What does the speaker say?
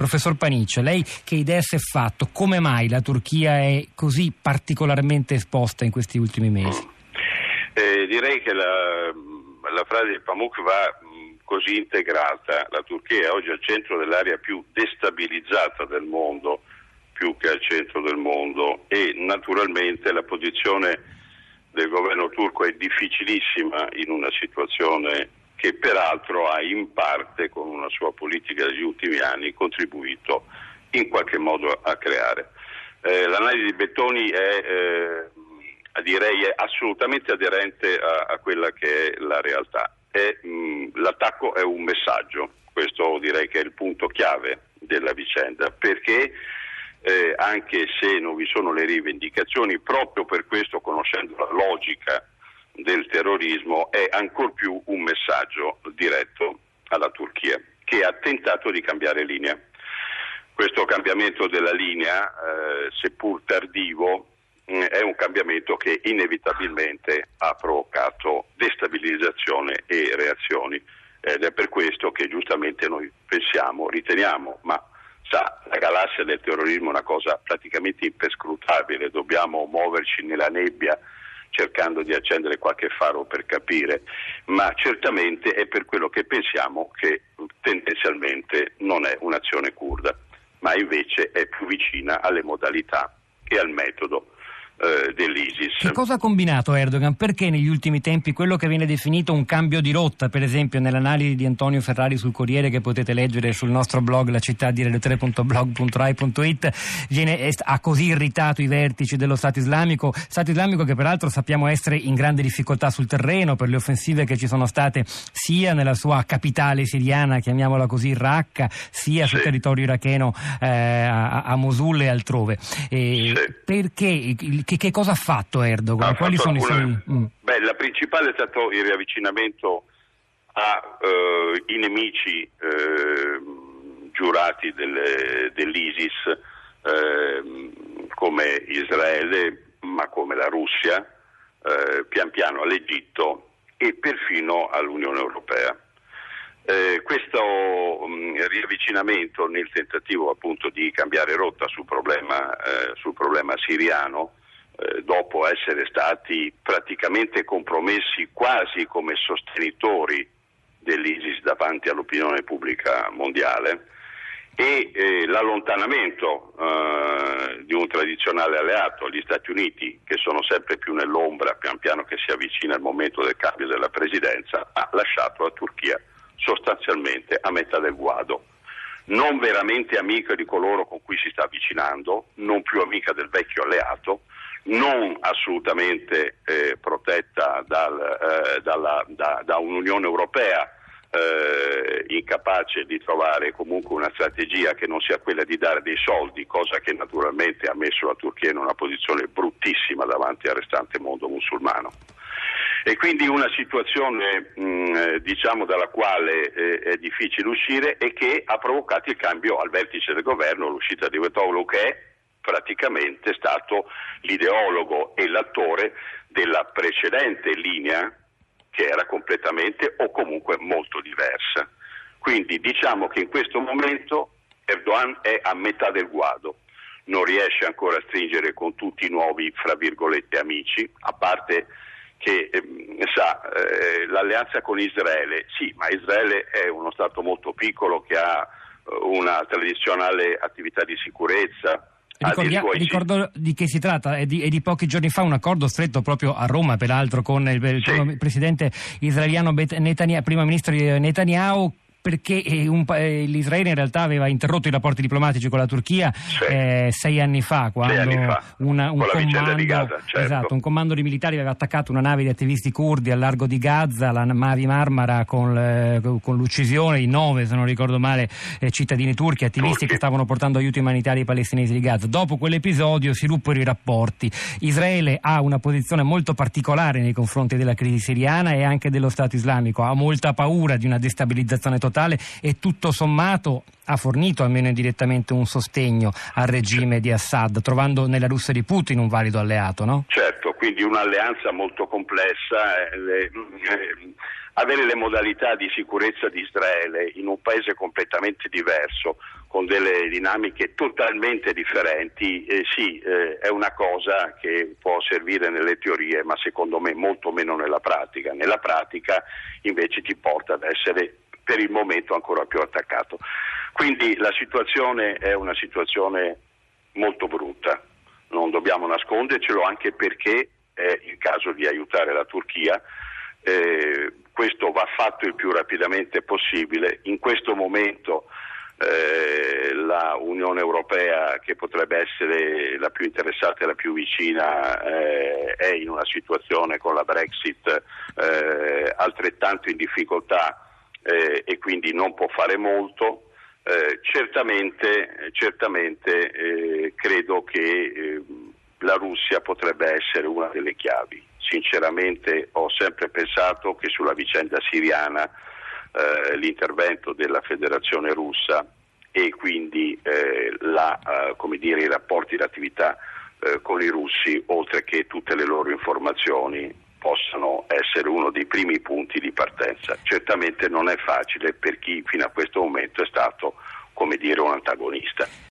Professor Paniccia, lei che idea si è fatto? Come mai la Turchia è così particolarmente esposta in questi ultimi mesi? Eh, direi che la, la frase di Pamuk va così integrata. La Turchia è oggi al centro dell'area più destabilizzata del mondo, più che al centro del mondo e naturalmente la posizione del governo turco è difficilissima in una situazione che peraltro ha in parte con una sua politica degli ultimi anni contribuito in qualche modo a creare. Eh, l'analisi di Bettoni è, eh, direi, assolutamente aderente a, a, quella che è la realtà. È, mh, l'attacco è un messaggio, questo direi che è il punto chiave della vicenda, perché eh, anche se non vi sono le rivendicazioni, proprio per questo conoscendo la logica del terrorismo è ancor più un messaggio diretto alla Turchia che ha tentato di cambiare linea. Questo cambiamento della linea, eh, seppur tardivo, mh, mm, è un cambiamento che inevitabilmente ha provocato destabilizzazione e reazioni ed è per questo che giustamente noi pensiamo, riteniamo, ma sa, la galassia del terrorismo è una cosa praticamente imperscrutabile, dobbiamo muoverci nella nebbia cercando di accendere qualche faro per capire, ma certamente è per quello che pensiamo che tendenzialmente non è un'azione kurda, ma invece è più vicina alle modalità e al metodo eh, dell'ISIS. Che cosa ha combinato Erdogan? Perché negli ultimi tempi quello che viene definito un cambio di rotta, per esempio nell'analisi di Antonio Ferrari sul Corriere che potete leggere sul nostro blog la città di redattore.blog.rai.it, viene, ha così irritato i vertici dello Stato islamico, Stato islamico che peraltro sappiamo essere in grande difficoltà sul terreno per le offensive che ci sono state sia nella sua capitale siriana, chiamiamola così, Raqqa, sia sì. sul territorio iracheno eh, a, a, Mosul e altrove. E sì. Perché il, che, che, cosa ha fatto Erdogan? Ha Quali fatto sono alcune... i suoi... Mm. Beh, la principale è stato il riavvicinamento ai eh, nemici eh, giurati delle, dell'ISIS eh, come Israele, ma come la Russia, eh, pian piano all'Egitto e perfino all'Unione Europea. Eh, questo mh, mm, riavvicinamento nel tentativo appunto di cambiare rotta sul problema, eh, sul problema siriano eh, dopo essere stati praticamente compromessi quasi come sostenitori dell'ISIS davanti all'opinione pubblica mondiale e eh, l'allontanamento eh, di un tradizionale alleato, gli Stati Uniti, che sono sempre più nell'ombra pian piano che si avvicina il momento del cambio della presidenza, ha lasciato la Turchia sostanzialmente a metà del guado. Non veramente amica di coloro con cui si sta avvicinando, non più amica del vecchio alleato, non assolutamente eh, protetta dal, eh, dalla, da, da, un'Unione Europea eh, incapace di trovare comunque una strategia che non sia quella di dare dei soldi, cosa che naturalmente ha messo la Turchia in una posizione bruttissima davanti al restante mondo musulmano. E quindi una situazione mh, diciamo dalla quale eh, è difficile uscire e che ha provocato il cambio al vertice del governo, l'uscita di Vetoglu che è praticamente stato l'ideologo e l'attore della precedente linea che era completamente o comunque molto diversa. Quindi diciamo che in questo momento Erdogan è a metà del guado, non riesce ancora a stringere con tutti i nuovi, fra virgolette, amici, a parte che eh, sa, eh, l'alleanza con Israele, sì, ma Israele è uno Stato molto piccolo che ha eh, una tradizionale attività di sicurezza, Ricordia, ricordo di che si tratta, è di, di, pochi giorni fa un accordo stretto proprio a Roma, peraltro, con il, il sì. presidente israeliano Netanyahu, primo ministro Netanyahu, perché eh, un, eh, l'Israele in realtà aveva interrotto i rapporti diplomatici con la Turchia sì. eh, sei anni fa, quando anni fa, una, un, comando, di Gaza, certo. esatto, un, comando, di militari aveva attaccato una nave di attivisti curdi al largo di Gaza, la Mavi Marmara, con, eh, con l'uccisione di nove, se non ricordo male, cittadini turchi, attivisti turchi. che stavano portando aiuti umanitari ai palestinesi di Gaza. Dopo quell'episodio si ruppero i rapporti. Israele ha una posizione molto particolare nei confronti della crisi siriana e anche dello Stato islamico, ha molta paura di una destabilizzazione totale totale e tutto sommato ha fornito almeno indirettamente un sostegno al regime di Assad, trovando nella Russia di Putin un valido alleato, no? Certo, quindi un'alleanza molto complessa. Eh, eh, avere le modalità di sicurezza di Israele in un paese completamente diverso, con delle dinamiche totalmente differenti, eh, sì, eh, è una cosa che può servire nelle teorie, ma secondo me molto meno nella pratica. Nella pratica invece ti porta ad essere per il momento ancora più attaccato. Quindi la situazione è una situazione molto brutta, non dobbiamo nascondercelo anche perché è il caso di aiutare la Turchia. Eh, questo va fatto il più rapidamente possibile. In questo momento eh, la Unione Europea, che potrebbe essere la più interessata e la più vicina, eh, è in una situazione con la Brexit eh, altrettanto in difficoltà eh, e quindi non può fare molto. Eh, certamente, certamente eh, credo che eh, la Russia potrebbe essere una delle chiavi. Sinceramente ho sempre pensato che sulla vicenda siriana eh, l'intervento della Federazione russa e quindi eh, la, dire, i rapporti d'attività con i russi, oltre che tutte le loro informazioni, possano essere uno dei primi punti di partenza. Certamente non è facile per chi fino a questo momento è stato come dire, un antagonista.